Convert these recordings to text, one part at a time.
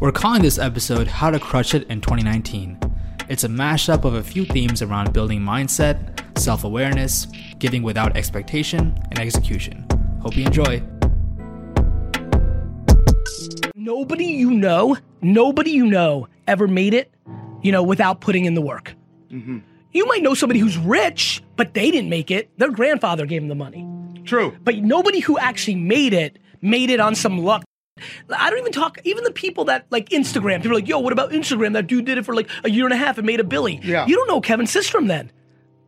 We're calling this episode How to Crush It in 2019. It's a mashup of a few themes around building mindset, self awareness, giving without expectation, and execution. Hope you enjoy. Nobody you know, nobody you know ever made it, you know, without putting in the work. Mm-hmm. You might know somebody who's rich, but they didn't make it. Their grandfather gave them the money. True. But nobody who actually made it made it on some luck. I don't even talk. Even the people that like Instagram, people are like, "Yo, what about Instagram? That dude did it for like a year and a half and made a billy." Yeah. You don't know Kevin Systrom then.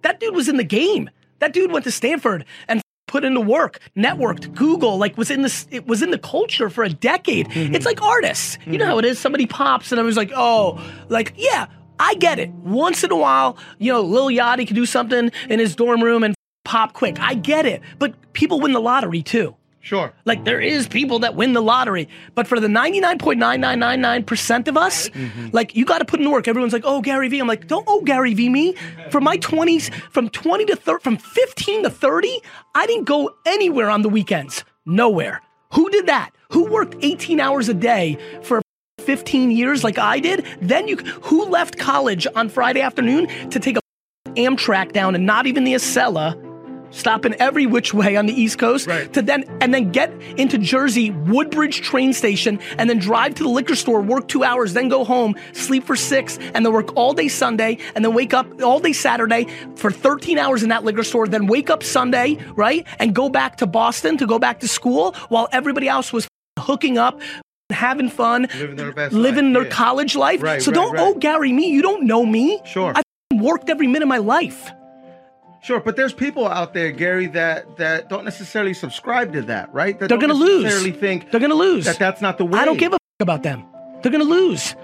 That dude was in the game. That dude went to Stanford and put into work, networked, Google, like was in this. It was in the culture for a decade. Mm-hmm. It's like artists. You know mm-hmm. how it is. Somebody pops and I was like, "Oh, like yeah." I get it. Once in a while, you know, Lil Yachty could do something in his dorm room and pop quick. I get it. But people win the lottery too. Sure. Like there is people that win the lottery, but for the 99.9999% of us, mm-hmm. like you got to put in the work. Everyone's like, "Oh, Gary V." I'm like, "Don't oh Gary V me." From my 20s, from 20 to 30, from 15 to 30, I didn't go anywhere on the weekends. Nowhere. Who did that? Who worked 18 hours a day for 15 years like I did? Then you who left college on Friday afternoon to take a Amtrak down and not even the Acela, stopping every which way on the East Coast Right. to then and then get into Jersey Woodbridge train station and then drive to the liquor store, work two hours, then go home, sleep for six, and then work all day Sunday, and then wake up all day Saturday for 13 hours in that liquor store, then wake up Sunday, right, and go back to Boston to go back to school while everybody else was hooking up. Having fun, Living their best living their yeah. college life. Right, so right, don't right. oh Gary me, you don't know me. Sure. I worked every minute of my life. Sure, but there's people out there, Gary, that that don't necessarily subscribe to that, right? That They're gonna lose. necessarily think They're gonna lose. that that's not the way. I don't give a f- about them. They're gonna lose.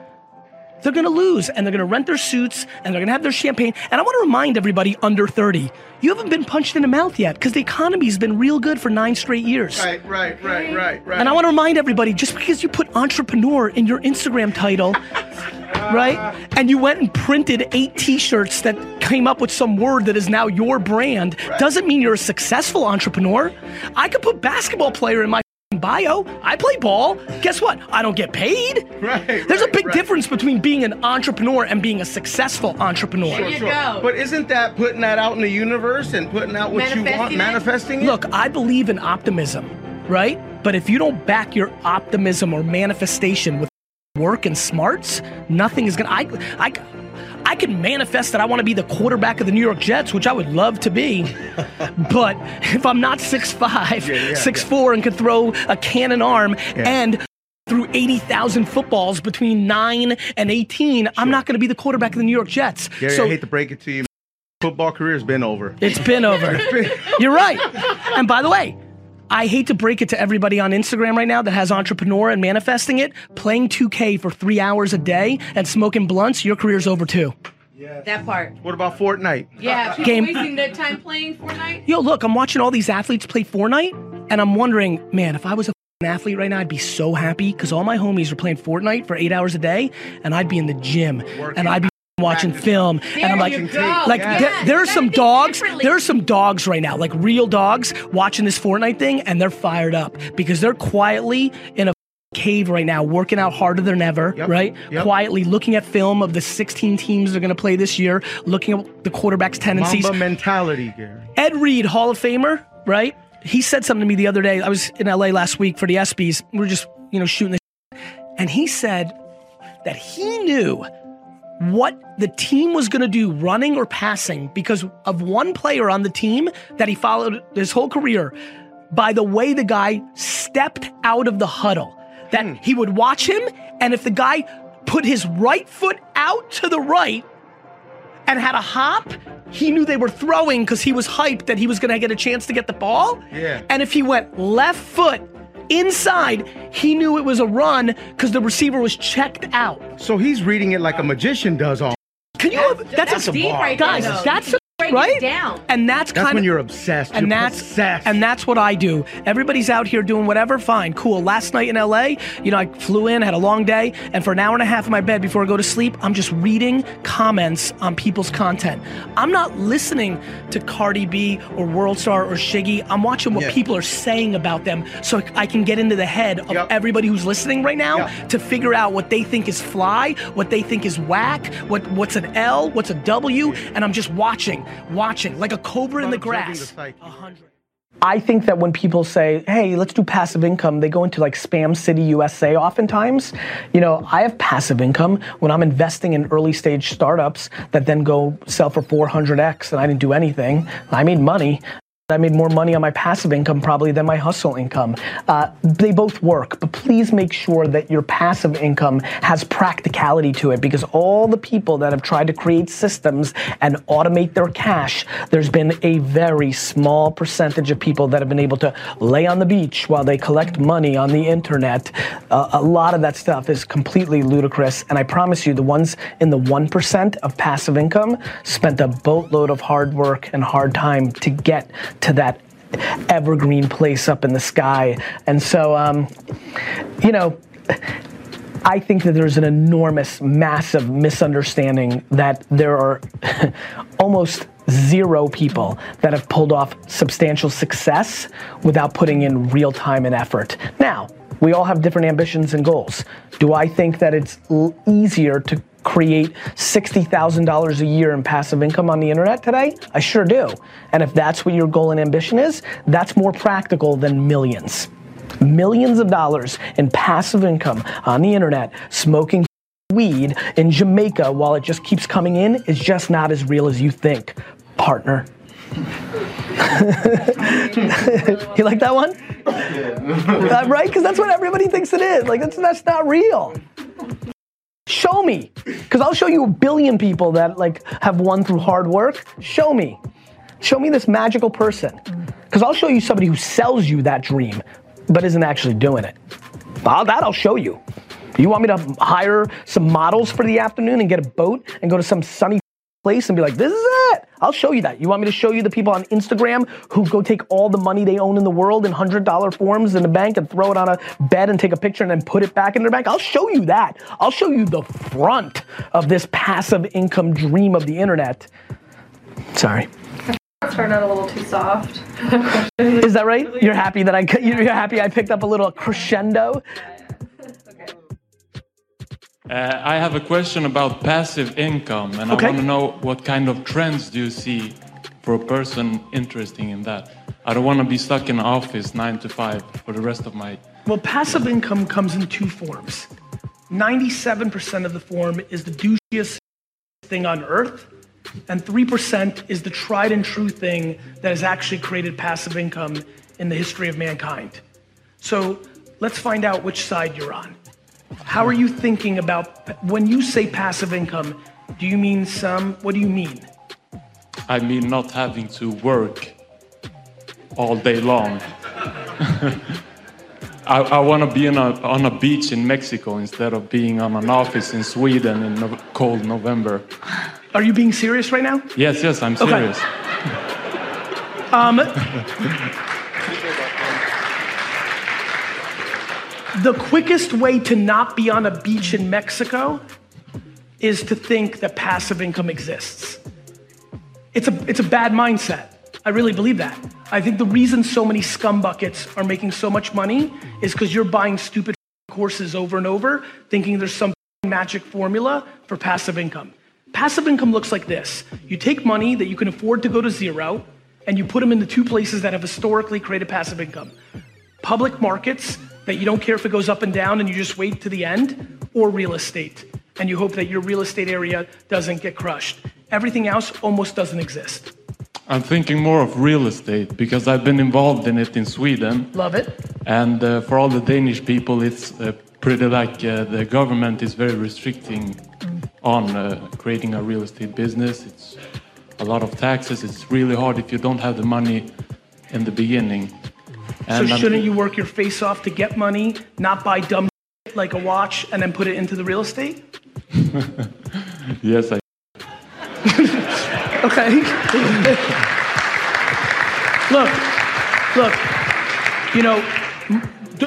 They're gonna lose, and they're gonna rent their suits, and they're gonna have their champagne. And I want to remind everybody under 30, you haven't been punched in the mouth yet, because the economy's been real good for nine straight years. Right, right, right, right, right. And I want to remind everybody, just because you put entrepreneur in your Instagram title, right? And you went and printed eight t-shirts that came up with some word that is now your brand, doesn't mean you're a successful entrepreneur. I could put basketball player in my f***ing bio. I play ball. Guess what? I don't get paid. Right, There's a big right. difference between being an entrepreneur and being a successful entrepreneur. There you Sure. go. But isn't that putting that out in the universe and putting out what you want, Manifesting it? manifesting it? Look, I believe in optimism, right? But if you don't back your optimism or manifestation with work and smarts, nothing is gonna. I, I, I can manifest that I want to be the quarterback of the New York Jets, which I would love to be. but if I'm not 6'5, Yeah, yeah, 6'4, and can throw a cannon arm and through 80,000 footballs between 9 and 18, I'm not going to be the quarterback of the New York Jets. Gary, so I hate to break it to you. Football career's been over. it's been over. You're right. And by the way, I hate to break it to everybody on Instagram right now that has entrepreneur and manifesting it. Playing 2K for three hours a day and smoking blunts, your career's over too. Yeah. That part. What about Fortnite? Yeah, uh, people Game- wasting their time playing Fortnite. Yo, look, I'm watching all these athletes play Fortnite, and I'm wondering, man, if I was a f***ing athlete right now, I'd be so happy because all my homies are playing Fortnite for eight hours a day, and I'd be in the gym, and I'd be watching film, and I'm like, like Yeah. there, there are some dogs there are some dogs right now like real dogs watching this fortnite thing and they're fired up because they're quietly in a cave right now working out harder than ever Yep. right Yep. quietly looking at film of the 16 teams they're going to play this year looking at the quarterback's tendencies Mamba mentality, Gary. ed reed hall of famer right he said something to me the other day i was in la last week for the ESPYs we were just you know shooting this and he said that he knew what the team was going to do, running or passing, because of one player on the team that he followed his whole career by the way the guy stepped out of the huddle. That hmm. he would watch him, and if the guy put his right foot out to the right and had a hop, he knew they were throwing because he was hyped that he was going to get a chance to get the ball. Yeah. And if he went left foot inside, he knew it was a run because the receiver was checked out. So he's reading it like a magician does all. Can you? That's, That's a deep bar. right there, guys. though. That's a Break it right? down. And that's, That's kind when of you're obsessed. and You're that's possessed. and that's what I do. Everybody's out here doing whatever. Fine, cool. Last night in LA, you know, I flew in, had a long day, and for an hour and a half in my bed before I go to sleep, I'm just reading comments on people's content. I'm not listening to Cardi B or Worldstar or Shiggy. I'm watching what Yeah. people are saying about them, so I can get into the head of Yep. everybody who's listening right now Yep. to figure out what they think is fly, what they think is whack, what what's an L, what's a W, and I'm just watching, watching like a cobra in the grass. the psyche. A hundred. I think that when people say, hey, let's do passive income, they go into like Spam City USA oftentimes. You know, I have passive income when I'm investing in early stage startups that then go sell for 400x and I didn't do anything. I made money. I made more money on my passive income probably than my hustle income. Uh, they both work, but please make sure that your passive income has practicality to it because all the people that have tried to create systems and automate their cash, there's been a very small percentage of people that have been able to lay on the beach while they collect money on the internet. Uh, a lot of that stuff is completely ludicrous, and I promise you, the ones in the 1% of passive income spent a boatload of hard work and hard time to get to that evergreen place up in the sky. And so, um, you know, I think that there's an enormous, massive misunderstanding that there are almost zero people that have pulled off substantial success without putting in real time and effort. Now, we all have different ambitions and goals. Do I think that it's easier to create $60,000 a year in passive income on the internet today? I sure do. And if that's what your goal and ambition is, that's more practical than millions millions of dollars in passive income on the internet, smoking weed in Jamaica while it just keeps coming in is just not as real as you think, partner. you like that one? Uh, right? Because that's what everybody thinks it is. Like, that's, that's not real. Show me. Because I'll show you a billion people that like have won through hard work. Show me. Show me this magical person. Because I'll show you somebody who sells you that dream, but isn't actually doing it. That I'll show you. You want me to hire some models for the afternoon and get a boat and go to some sunny place and be like, this is it. I'll show you that. You want me to show you the people on Instagram who go take all the money they own in the world in $100 forms in the bank and throw it on a bed and take a picture and then put it back in their bank? I'll show you that. I'll show you the front of this passive income dream of the internet. Sorry. Turned out a little too soft. Is that right? You're happy that I you're happy I picked up a little crescendo? Uh, I have a question about passive income, and Okay. I want to know what kind of trends do you see for a person interested in that? I don't want to be stuck in an office nine to five for the rest of my. Well, passive income comes in two forms. 97% of the form is the douchiest thing on earth, and 3% is the tried and true thing that has actually created passive income in the history of mankind. So let's find out which side you're on. How are you thinking about when you say passive income? Do you mean some? What do you mean? I mean, not having to work all day long. I, I want to be on a, on a beach in Mexico instead of being on an office in Sweden in no, cold November. Are you being serious right now? Yes, yes, I'm Okay. serious. Um, the quickest way to not be on a beach in Mexico is to think that passive income exists. It's a, it's a bad mindset. I really believe that. I think the reason so many scum buckets are making so much money is because you're buying stupid courses over and over, thinking there's some magic formula for passive income. Passive income looks like this you take money that you can afford to go to zero, and you put them in the two places that have historically created passive income public markets that you don't care if it goes up and down and you just wait to the end, or real estate. And you hope that your real estate area doesn't get crushed. Everything else almost doesn't exist. I'm thinking more of real estate because I've been involved in it in Sweden. Love it. And uh, for all the Danish people, it's uh, pretty like uh, the government is very restricting on uh, creating a real estate business. It's a lot of taxes. It's really hard if you don't have the money in the beginning. So I'm- shouldn't you work your face off to get money, not buy dumb shit like a watch and then put it into the real estate? Yes, I. Okay. look, look, you know,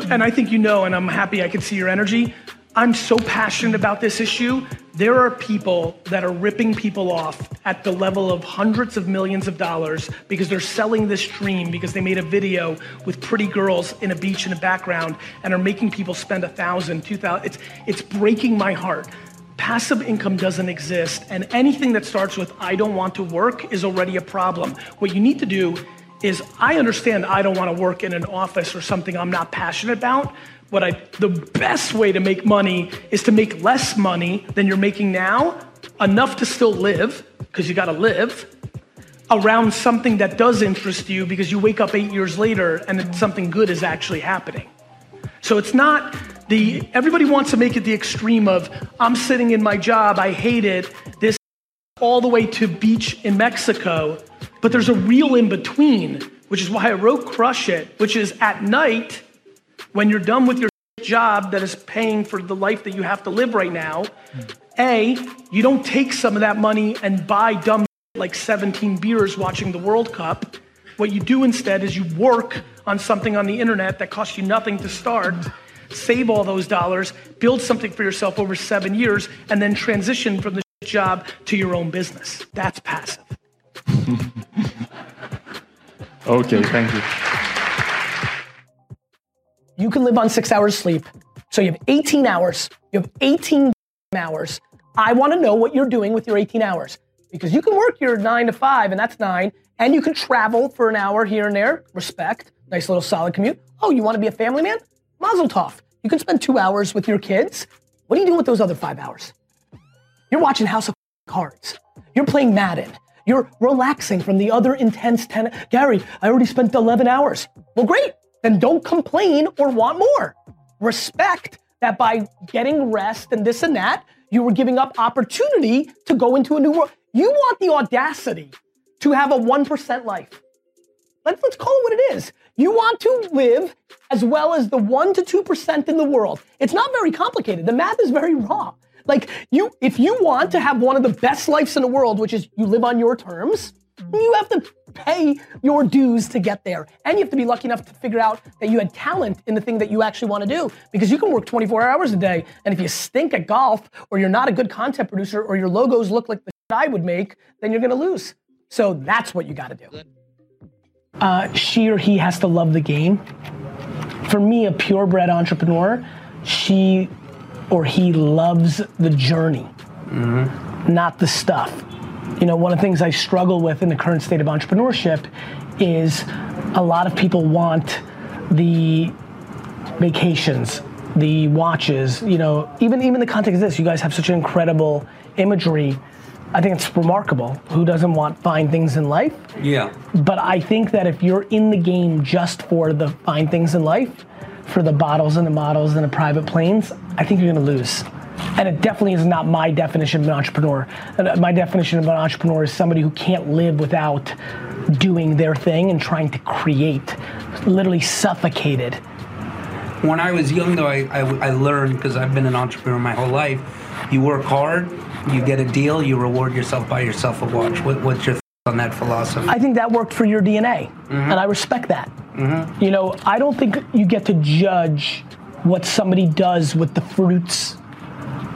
and I think you know, and I'm happy I can see your energy. I'm so passionate about this issue. There are people that are ripping people off at the level of hundreds of millions of dollars because they're selling this dream because they made a video with pretty girls in a beach in the background and are making people spend a thousand, two thousand. It's, it's breaking my heart. Passive income doesn't exist, and anything that starts with I don't want to work is already a problem. What you need to do is I understand I don't want to work in an office or something I'm not passionate about. What I the best way to make money is to make less money than you're making now, enough to still live, because you gotta live, around something that does interest you because you wake up eight years later and something good is actually happening. So it's not the everybody wants to make it the extreme of I'm sitting in my job, I hate it, this all the way to beach in Mexico but there's a real in between, which is why I wrote Crush It, which is at night when you're done with your job that is paying for the life that you have to live right now. A, you don't take some of that money and buy dumb like 17 beers watching the World Cup. What you do instead is you work on something on the internet that costs you nothing to start, save all those dollars, build something for yourself over seven years, and then transition from the job to your own business. That's passive. okay, thank you. You can live on six hours sleep. So you have 18 hours. You have 18 hours. I want to know what you're doing with your 18 hours because you can work your nine to five, and that's nine, and you can travel for an hour here and there. Respect. Nice little solid commute. Oh, you want to be a family man? Mazel tov. You can spend two hours with your kids. What are you doing with those other five hours? You're watching House of Cards. You're playing Madden. You're relaxing from the other intense 10. Gary, I already spent 11 hours. Well, great. Then don't complain or want more. Respect that by getting rest and this and that, you were giving up opportunity to go into a new world. You want the audacity to have a 1% life. Let's, let's call it what it is. You want to live as well as the 1 to 2% in the world. It's not very complicated. The math is very raw. Like you, if you want to have one of the best lives in the world, which is you live on your terms, you have to pay your dues to get there. And you have to be lucky enough to figure out that you had talent in the thing that you actually want to do. Because you can work 24 hours a day, and if you stink at golf, or you're not a good content producer, or your logos look like the I would make, then you're gonna lose. So that's what you gotta do. Uh, she or he has to love the game. For me, a purebred entrepreneur, she or he loves the journey, mm-hmm. not the stuff. You know, one of the things I struggle with in the current state of entrepreneurship is a lot of people want the vacations, the watches, you know, even even the context of this, you guys have such incredible imagery. I think it's remarkable. Who doesn't want fine things in life? Yeah. But I think that if you're in the game just for the fine things in life, for the bottles and the models and the private planes, I think you're gonna lose. And it definitely is not my definition of an entrepreneur. Uh, my definition of an entrepreneur is somebody who can't live without doing their thing and trying to create, literally suffocated. When I was young, though, I, I, I learned because I've been an entrepreneur my whole life. You work hard, you get a deal, you reward yourself, buy yourself a watch. What, what's your on that philosophy? I think that worked for your DNA, mm-hmm. and I respect that. Mm-hmm. You know, I don't think you get to judge what somebody does with the fruits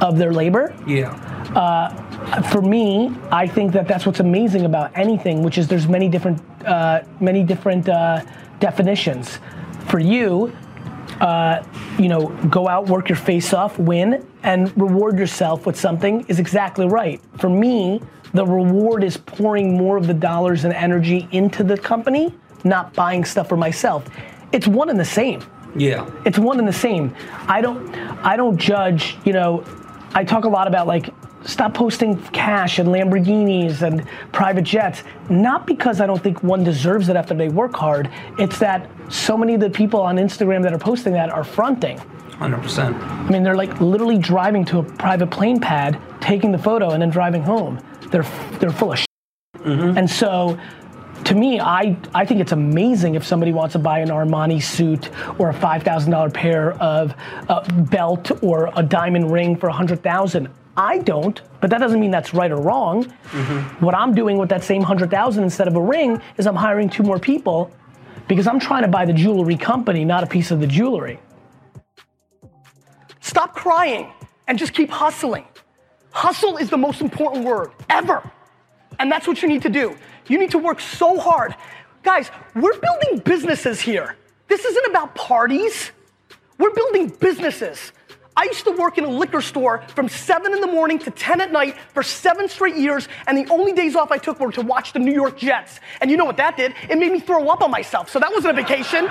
of their labor. Yeah. Uh, for me, I think that that's what's amazing about anything, which is there's many different, uh, many different uh, definitions. For you, uh, you know, go out, work your face off, win, and reward yourself with something is exactly right. For me, the reward is pouring more of the dollars and energy into the company, not buying stuff for myself. It's one and the same. Yeah. It's one and the same. I don't I don't judge, you know, I talk a lot about like stop posting cash and Lamborghinis and private jets. Not because I don't think one deserves it after they work hard. It's that so many of the people on Instagram that are posting that are fronting. 100%. I mean, they're like literally driving to a private plane pad, taking the photo, and then driving home they're they're full of. Mm-hmm. And so to me, I, I think it's amazing if somebody wants to buy an Armani suit or a $5,000 pair of uh, belt or a diamond ring for 100,000. I don't, but that doesn't mean that's right or wrong. What I'm doing with that same 100,000 instead of a ring is I'm hiring two more people because I'm trying to buy the jewelry company, not a piece of the jewelry. Stop crying and just keep hustling. Hustle is the most important word ever. And that's what you need to do. You need to work so hard. Guys, we're building businesses here. This isn't about parties. We're building businesses. I used to work in a liquor store from 7 in the morning to 10 at night for seven straight years, and the only days off I took were to watch the New York Jets. And you know what that did? It made me throw up on myself, so that wasn't a vacation.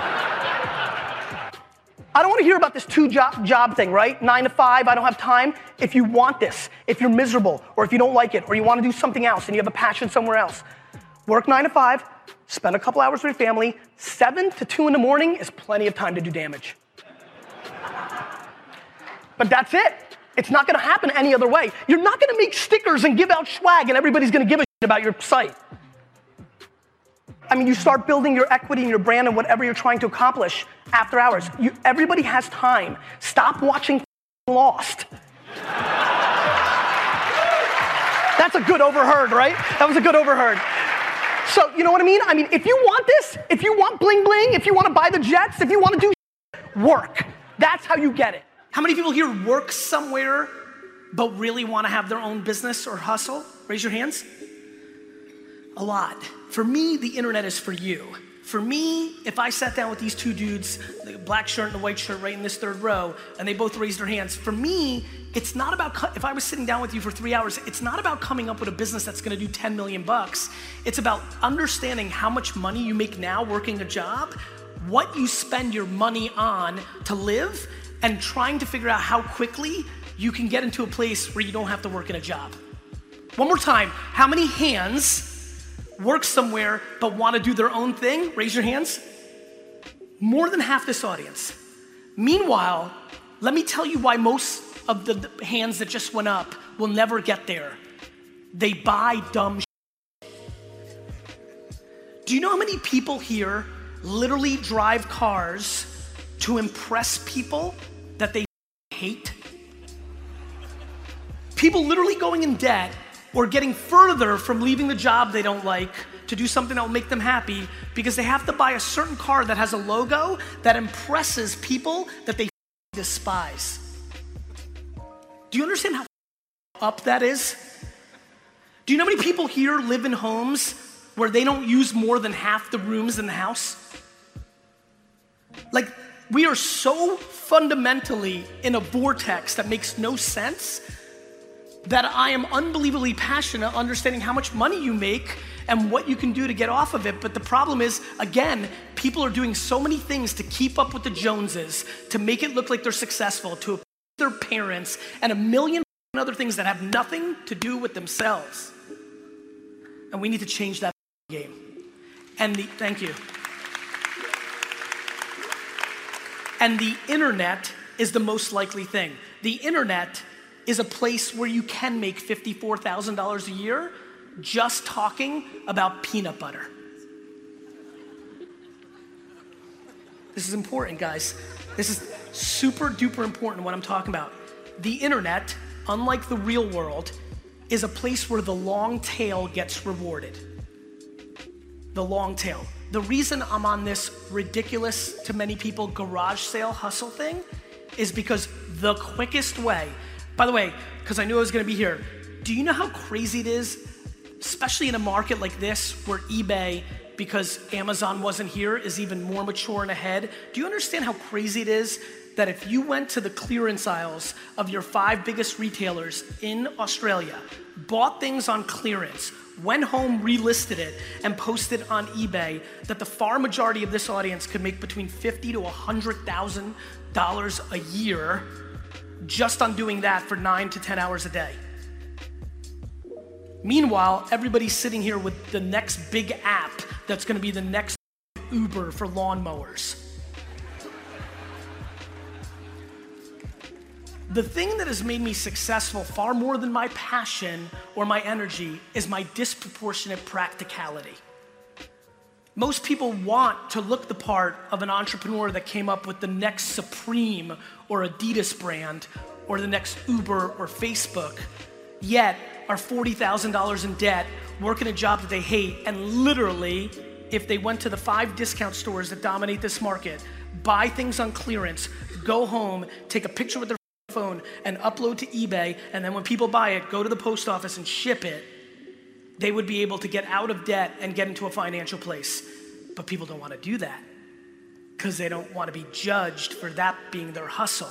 I don't want to hear about this two job, job thing, right? Nine to five, I don't have time. If you want this, if you're miserable, or if you don't like it, or you want to do something else and you have a passion somewhere else, work nine to five, spend a couple hours with your family. Seven to two in the morning is plenty of time to do damage. But that's it. It's not gonna happen any other way. You're not gonna make stickers and give out swag and everybody's gonna give a shit about your site. I mean, you start building your equity and your brand and whatever you're trying to accomplish after hours. You, everybody has time. Stop watching Lost. That's a good overheard, right? That was a good overheard. So, you know what I mean? I mean, if you want this, if you want bling bling, if you want to buy the jets, if you want to do work, that's how you get it. How many people here work somewhere but really want to have their own business or hustle? Raise your hands. A lot. For me, the internet is for you. For me, if I sat down with these two dudes, the black shirt and the white shirt right in this third row, and they both raised their hands, for me, it's not about, if I was sitting down with you for three hours, it's not about coming up with a business that's gonna do 10 million bucks. It's about understanding how much money you make now working a job, what you spend your money on to live, and trying to figure out how quickly you can get into a place where you don't have to work in a job. One more time, how many hands work somewhere but want to do their own thing? Raise your hands. More than half this audience. Meanwhile, let me tell you why most of the hands that just went up will never get there. They buy dumb shit. Do you know how many people here literally drive cars to impress people that they hate? People literally going in debt or getting further from leaving the job they don't like to do something that will make them happy because they have to buy a certain car that has a logo that impresses people that they despise. Do you understand how up that is? Do you know how many people here live in homes where they don't use more than half the rooms in the house? Like, we are so fundamentally in a vortex that makes no sense that I am unbelievably passionate understanding how much money you make and what you can do to get off of it. But the problem is, again, people are doing so many things to keep up with the Joneses, to make it look like they're successful, to their parents, and a million other things that have nothing to do with themselves. And we need to change that game. And the, thank you. And the internet is the most likely thing. The internet is a place where you can make $54,000 a year just talking about peanut butter. This is important, guys. This is super duper important what I'm talking about. The internet, unlike the real world, is a place where the long tail gets rewarded. The long tail. The reason I'm on this ridiculous to many people garage sale hustle thing is because the quickest way, by the way, because I knew I was gonna be here, do you know how crazy it is, especially in a market like this where eBay, because Amazon wasn't here, is even more mature and ahead? Do you understand how crazy it is that if you went to the clearance aisles of your five biggest retailers in Australia, bought things on clearance, went home, relisted it, and posted on eBay, that the far majority of this audience could make between fifty to hundred thousand dollars a year just on doing that for nine to ten hours a day. Meanwhile, everybody's sitting here with the next big app that's gonna be the next Uber for lawnmowers. The thing that has made me successful far more than my passion or my energy is my disproportionate practicality. Most people want to look the part of an entrepreneur that came up with the next Supreme or Adidas brand or the next Uber or Facebook, yet are $40,000 in debt, working a job that they hate, and literally, if they went to the five discount stores that dominate this market, buy things on clearance, go home, take a picture with their phone, and upload to eBay, and then when people buy it, go to the post office and ship it, they would be able to get out of debt and get into a financial place. But people don't want to do that because they don't want to be judged for that being their hustle.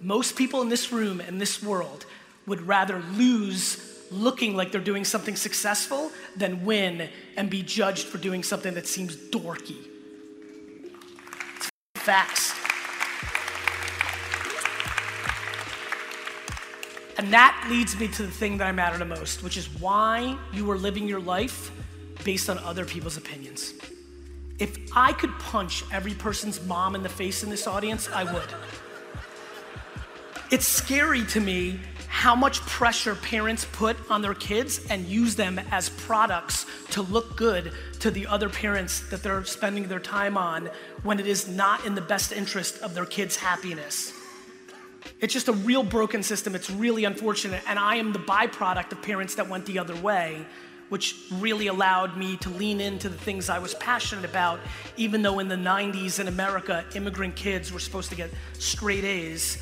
Most people in this room and this world would rather lose looking like they're doing something successful than win and be judged for doing something that seems dorky. Facts. And that leads me to the thing that I matter the most, which is why you are living your life based on other people's opinions. If I could punch every person's mom in the face in this audience, I would. It's scary to me how much pressure parents put on their kids and use them as products to look good to the other parents that they're spending their time on when it is not in the best interest of their kids' happiness. It's just a real broken system. It's really unfortunate. And I am the byproduct of parents that went the other way, which really allowed me to lean into the things I was passionate about, even though in the 90s in America, immigrant kids were supposed to get straight A's.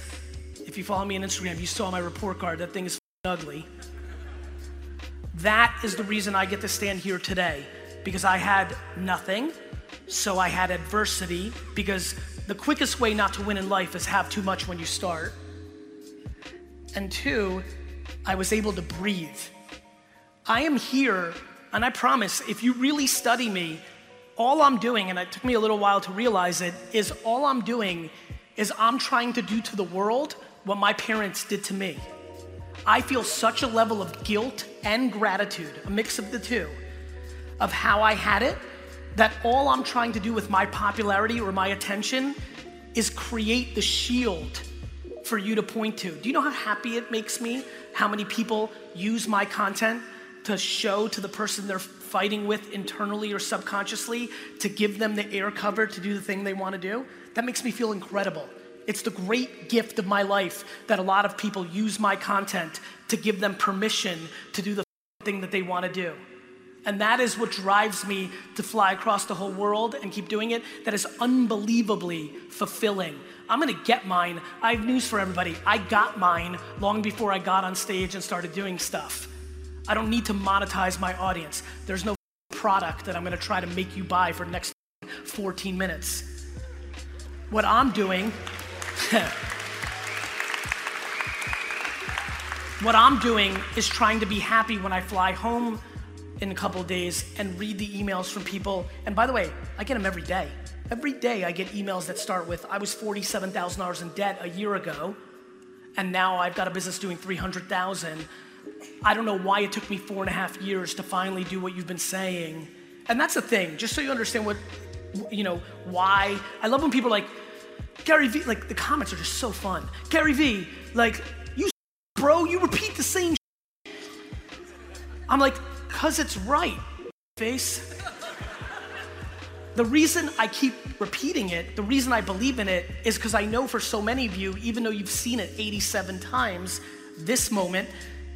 If you follow me on Instagram, you saw my report card. That thing is ugly. That is the reason I get to stand here today, because I had nothing, so I had adversity, because the quickest way not to win in life is have too much when you start. And two, I was able to breathe. I am here, and I promise, if you really study me, all I'm doing, and it took me a little while to realize it, is all I'm doing is I'm trying to do to the world what my parents did to me. I feel such a level of guilt and gratitude, a mix of the two, of how I had it that all I'm trying to do with my popularity or my attention is create the shield for you to point to. Do you know how happy it makes me how many people use my content to show to the person they're fighting with internally or subconsciously to give them the air cover to do the thing they want to do? That makes me feel incredible. It's the great gift of my life that a lot of people use my content to give them permission to do the thing that they want to do. And that is what drives me to fly across the whole world and keep doing it. That is unbelievably fulfilling. I'm gonna get mine. I have news for everybody. I got mine long before I got on stage and started doing stuff. I don't need to monetize my audience. There's no product that I'm gonna try to make you buy for the next 14 minutes. What I'm doing, what I'm doing is trying to be happy when I fly home in a couple days and read the emails from people. And by the way, I get them every day. Every day I get emails that start with, I was $47,000 in debt a year ago, and now I've got a business doing 300,000. I don't know why it took me four and a half years to finally do what you've been saying. And that's the thing, just so you understand what, you know, why. I love when people like, Gary V, like the comments are just so fun. Gary V, like, you bro, you repeat the same. I'm like, because it's right, face. The reason I keep repeating it, the reason I believe in it, is because I know for so many of you, even though you've seen it 87 times, this moment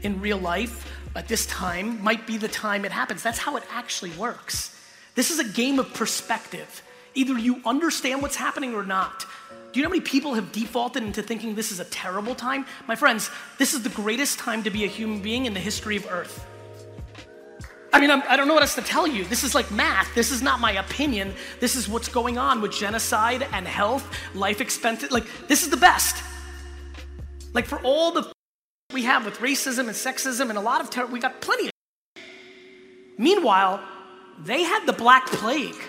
in real life at this time might be the time it happens. That's how it actually works. This is a game of perspective. Either you understand what's happening or not. Do you know how many people have defaulted into thinking this is a terrible time? My friends, this is the greatest time to be a human being in the history of Earth. I mean, I'm, I do not know what else to tell you. This is like math. This is not my opinion. This is what's going on with genocide and health, life expectancy. Like, this is the best. Like, for all the we have with racism and sexism and a lot of terror, we got plenty of. Meanwhile, they had the Black Plague.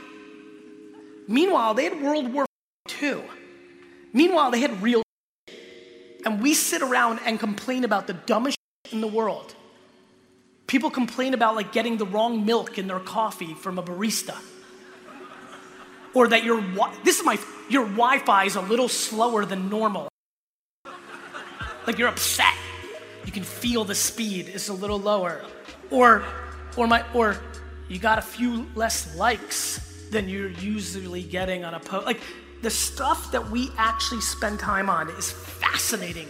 Meanwhile, they had World War II. Meanwhile, they had real. And we sit around and complain about the dumbest in the world. People complain about like getting the wrong milk in their coffee from a barista. Or that your this is my your Wi-Fi is a little slower than normal. Like you're upset. You can feel the speed is a little lower. Or or my or you got a few less likes than you're usually getting on a post. Like the stuff that we actually spend time on is fascinating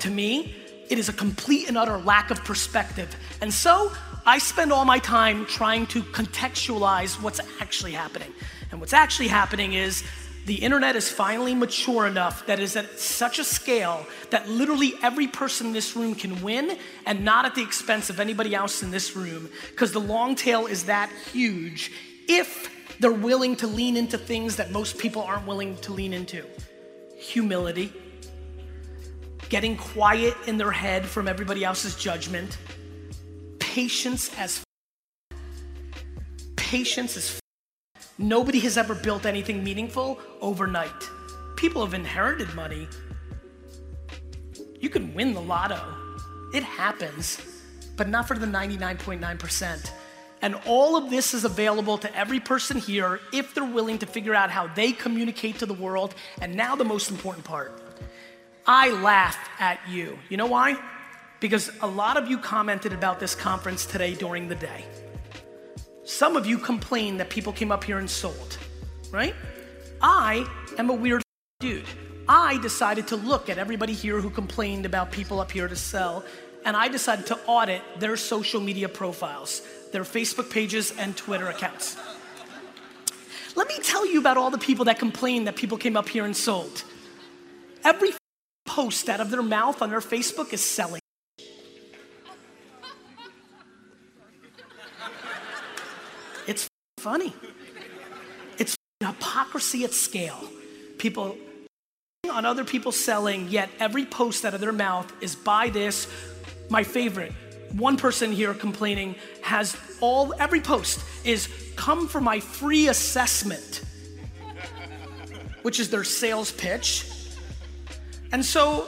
To me, it is a complete and utter lack of perspective. And so I spend all my time trying to contextualize what's actually happening. And what's actually happening is the internet is finally mature enough that is at such a scale that literally every person in this room can win and not at the expense of anybody else in this room because the long tail is that huge if they're willing to lean into things that most people aren't willing to lean into humility, getting quiet in their head from everybody else's judgment, patience as patience is Nobody has ever built anything meaningful overnight. People have inherited money. You can win the lotto, it happens, but not for the 99.9%. And all of this is available to every person here if they're willing to figure out how they communicate to the world. And now, the most important part I laugh at you. You know why? Because a lot of you commented about this conference today during the day. Some of you complained that people came up here and sold, right? I am a weird dude. I decided to look at everybody here who complained about people up here to sell, and I decided to audit their social media profiles, their Facebook pages, and Twitter accounts. Let me tell you about all the people that complained that people came up here and sold. Every post out of their mouth on their Facebook is selling. It's funny. It's hypocrisy at scale. People on other people selling, yet every post out of their mouth is buy this. My favorite, one person here complaining has all, every post is come for my free assessment, which is their sales pitch. And so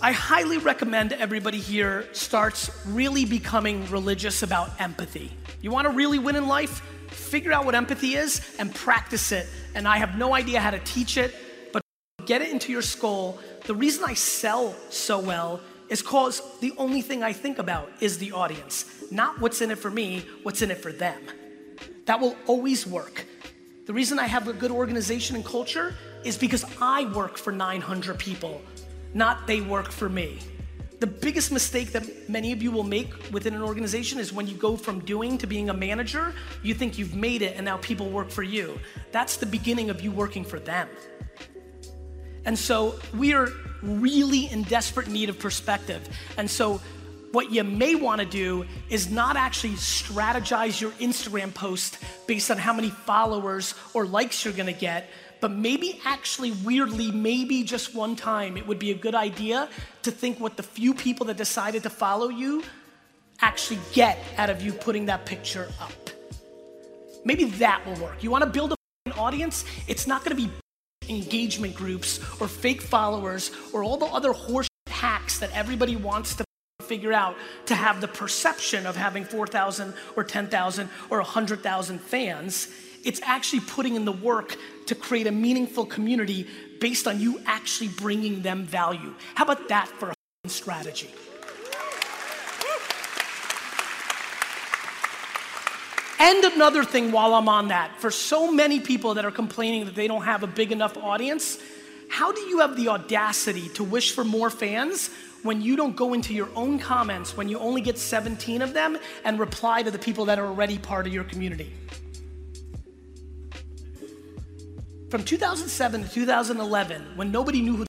I highly recommend everybody here starts really becoming religious about empathy. You want to really win in life? Figure out what empathy is and practice it. And I have no idea how to teach it, but get it into your skull. The reason I sell so well is because the only thing I think about is the audience, not what's in it for me, what's in it for them. That will always work. The reason I have a good organization and culture is because I work for 900 people, not they work for me. The biggest mistake that many of you will make within an organization is when you go from doing to being a manager, you think you've made it and now people work for you. That's the beginning of you working for them. And so we are really in desperate need of perspective. And so what you may want to do is not actually strategize your Instagram post based on how many followers or likes you're going to get, but maybe actually, weirdly, maybe just one time, it would be a good idea to think what the few people that decided to follow you actually get out of you putting that picture up. Maybe that will work. You want to build an audience? It's not going to be engagement groups or fake followers or all the other horse hacks that everybody wants to figure out to have the perception of having 4,000 or 10,000 or 100,000 fans. It's actually putting in the work to create a meaningful community based on you actually bringing them value. How about that for a strategy? And another thing while I'm on that, for so many people that are complaining that they don't have a big enough audience, how do you have the audacity to wish for more fans when you don't go into your own comments, when you only get 17 of them, and reply to the people that are already part of your community? From 2007 to 2011, when nobody knew who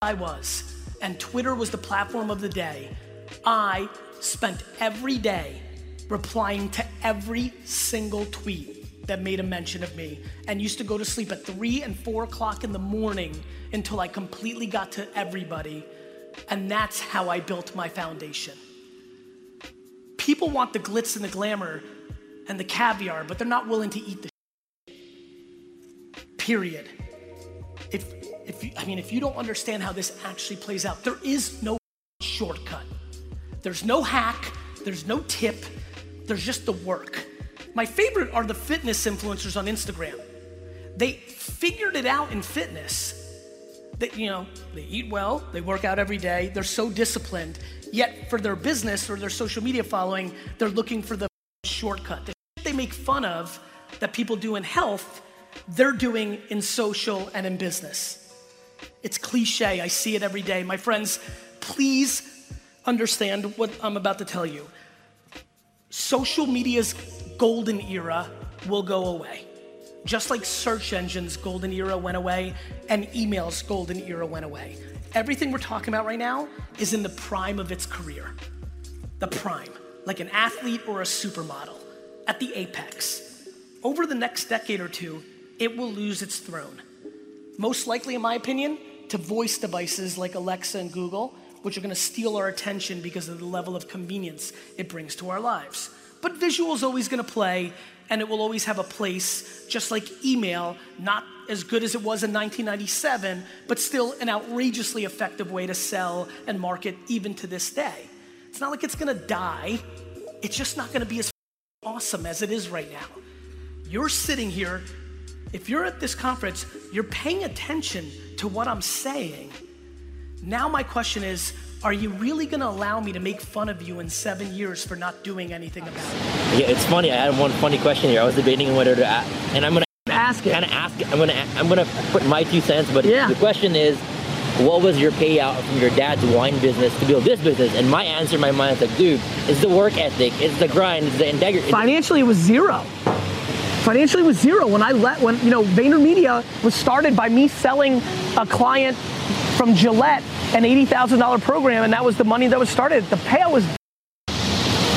I was, and Twitter was the platform of the day, I spent every day replying to every single tweet that made a mention of me and used to go to sleep at 3 and 4 o'clock in the morning until I completely got to everybody. And that's how I built my foundation. People want the glitz and the glamour and the caviar, but they're not willing to eat the period. If, if you, I mean, if you don't understand how this actually plays out, there is no shortcut. There's no hack, there's no tip, there's just the work. My favorite are the fitness influencers on Instagram. They figured it out in fitness. That you know, they eat well, they work out every day, they're so disciplined. Yet for their business or their social media following, they're looking for the shortcut. The they make fun of that people do in health they're doing in social and in business. It's cliche. I see it every day. My friends, please understand what I'm about to tell you. Social media's golden era will go away. Just like search engines' golden era went away and email's golden era went away. Everything we're talking about right now is in the prime of its career. The prime, like an athlete or a supermodel, at the apex. Over the next decade or two, it will lose its throne. Most likely, in my opinion, to voice devices like Alexa and Google, which are gonna steal our attention because of the level of convenience it brings to our lives. But visual is always gonna play, and it will always have a place, just like email, not as good as it was in 1997, but still an outrageously effective way to sell and market even to this day. It's not like it's gonna die, it's just not gonna be as awesome as it is right now. You're sitting here, if you're at this conference, you're paying attention to what I'm saying. Now, my question is are you really going to allow me to make fun of you in seven years for not doing anything about it? Yeah, it's funny. I had one funny question here. I was debating whether to ask, and I'm going to ask it. Kind of ask. I'm going to. I'm going to put my two cents. But Yeah. the question is, what was your payout from your dad's wine business to build this business? And my answer in my mind is like, dude, it's the work ethic, it's the grind, it's the integrity. Financially, it was zero. Financially, was zero when I let when you know VaynerMedia was started by me selling a client from Gillette an eighty thousand dollar program, and that was the money that was started. The payout was.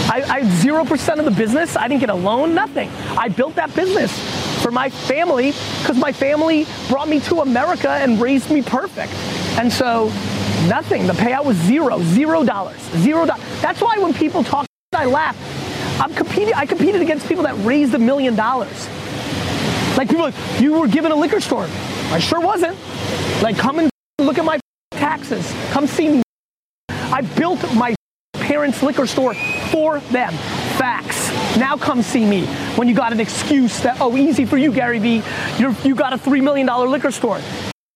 I, I had zero percent of the business. I didn't get a loan, nothing. I built that business for my family because my family brought me to America and raised me perfect. And so, nothing. The payout was zero, zero dollars, zero dollars. That's why when people talk, I laugh. I'm competing. I competed against people that raised a million dollars. Like people, like, you were given a liquor store. I sure wasn't. Like, come and look at my taxes. Come see me. I built my parents' liquor store for them. Facts. Now come see me when you got an excuse that, oh, easy for you, Gary Vee. You're, you got a $3 million liquor store.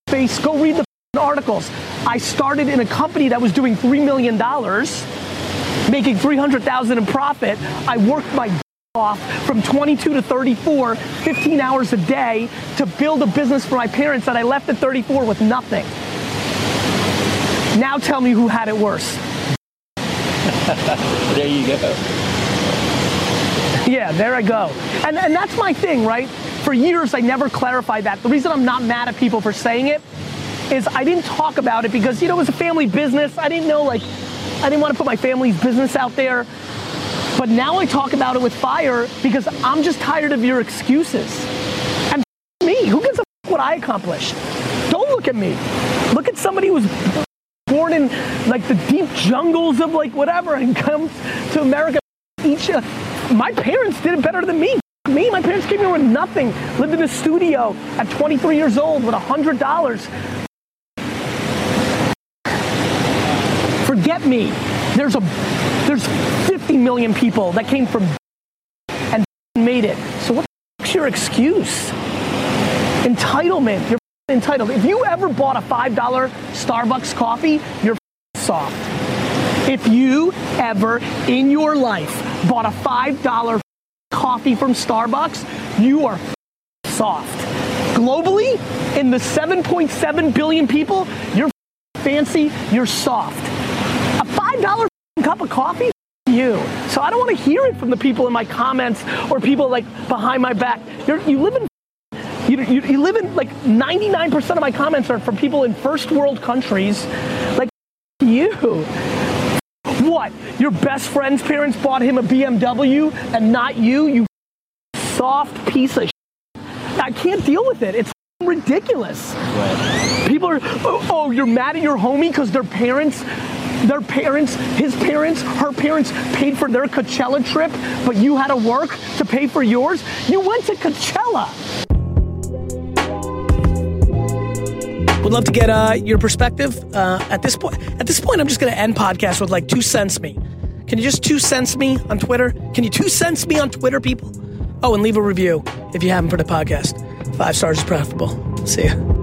Face, go read the articles. I started in a company that was doing $3 million, making 300,000 in profit. I worked my d off from 22 to 34, 15 hours a day to build a business for my parents that I left at 34 with nothing. Now tell me who had it worse. there you go. Yeah, there I go. And, and that's my thing, right? For years, I never clarified that. The reason I'm not mad at people for saying it is I didn't talk about it because, you know, it was a family business. I didn't know, like, I didn't want to put my family's business out there. But now I talk about it with fire because I'm just tired of your excuses. And me, who gives a what I accomplished? Don't look at me. Look at somebody who's born in like the deep jungles of like whatever and comes to America. Each, uh, my parents did it better than me. Me, my parents came here with nothing. Lived in a studio at 23 years old with $100. Forget me. There's a there's 50 million people that came from and made it. So what's your excuse? Entitlement. You're entitled. If you ever bought a $5 Starbucks coffee, you're soft. If you ever in your life bought a $5 coffee from Starbucks, you are soft. Globally, in the 7.7 billion people, you're fancy, you're soft. A $5 cup of coffee? You. So I don't want to hear it from the people in my comments or people like behind my back. You're, you live in you, you, you live in like 99% of my comments are from people in first world countries. Like you. What? Your best friend's parents bought him a BMW and not you? You soft piece of shit. I can't deal with it. It's ridiculous. People are, oh, oh, you're mad at your homie because their parents, their parents, his parents, her parents paid for their Coachella trip, but you had to work to pay for yours? You went to Coachella. Would love to get uh, your perspective. Uh, at this point, at this point, I'm just going to end podcast with like two cents me. Can you just two cents me on Twitter? Can you two cents me on Twitter, people? Oh, and leave a review if you haven't for the podcast. Five stars is preferable. See ya.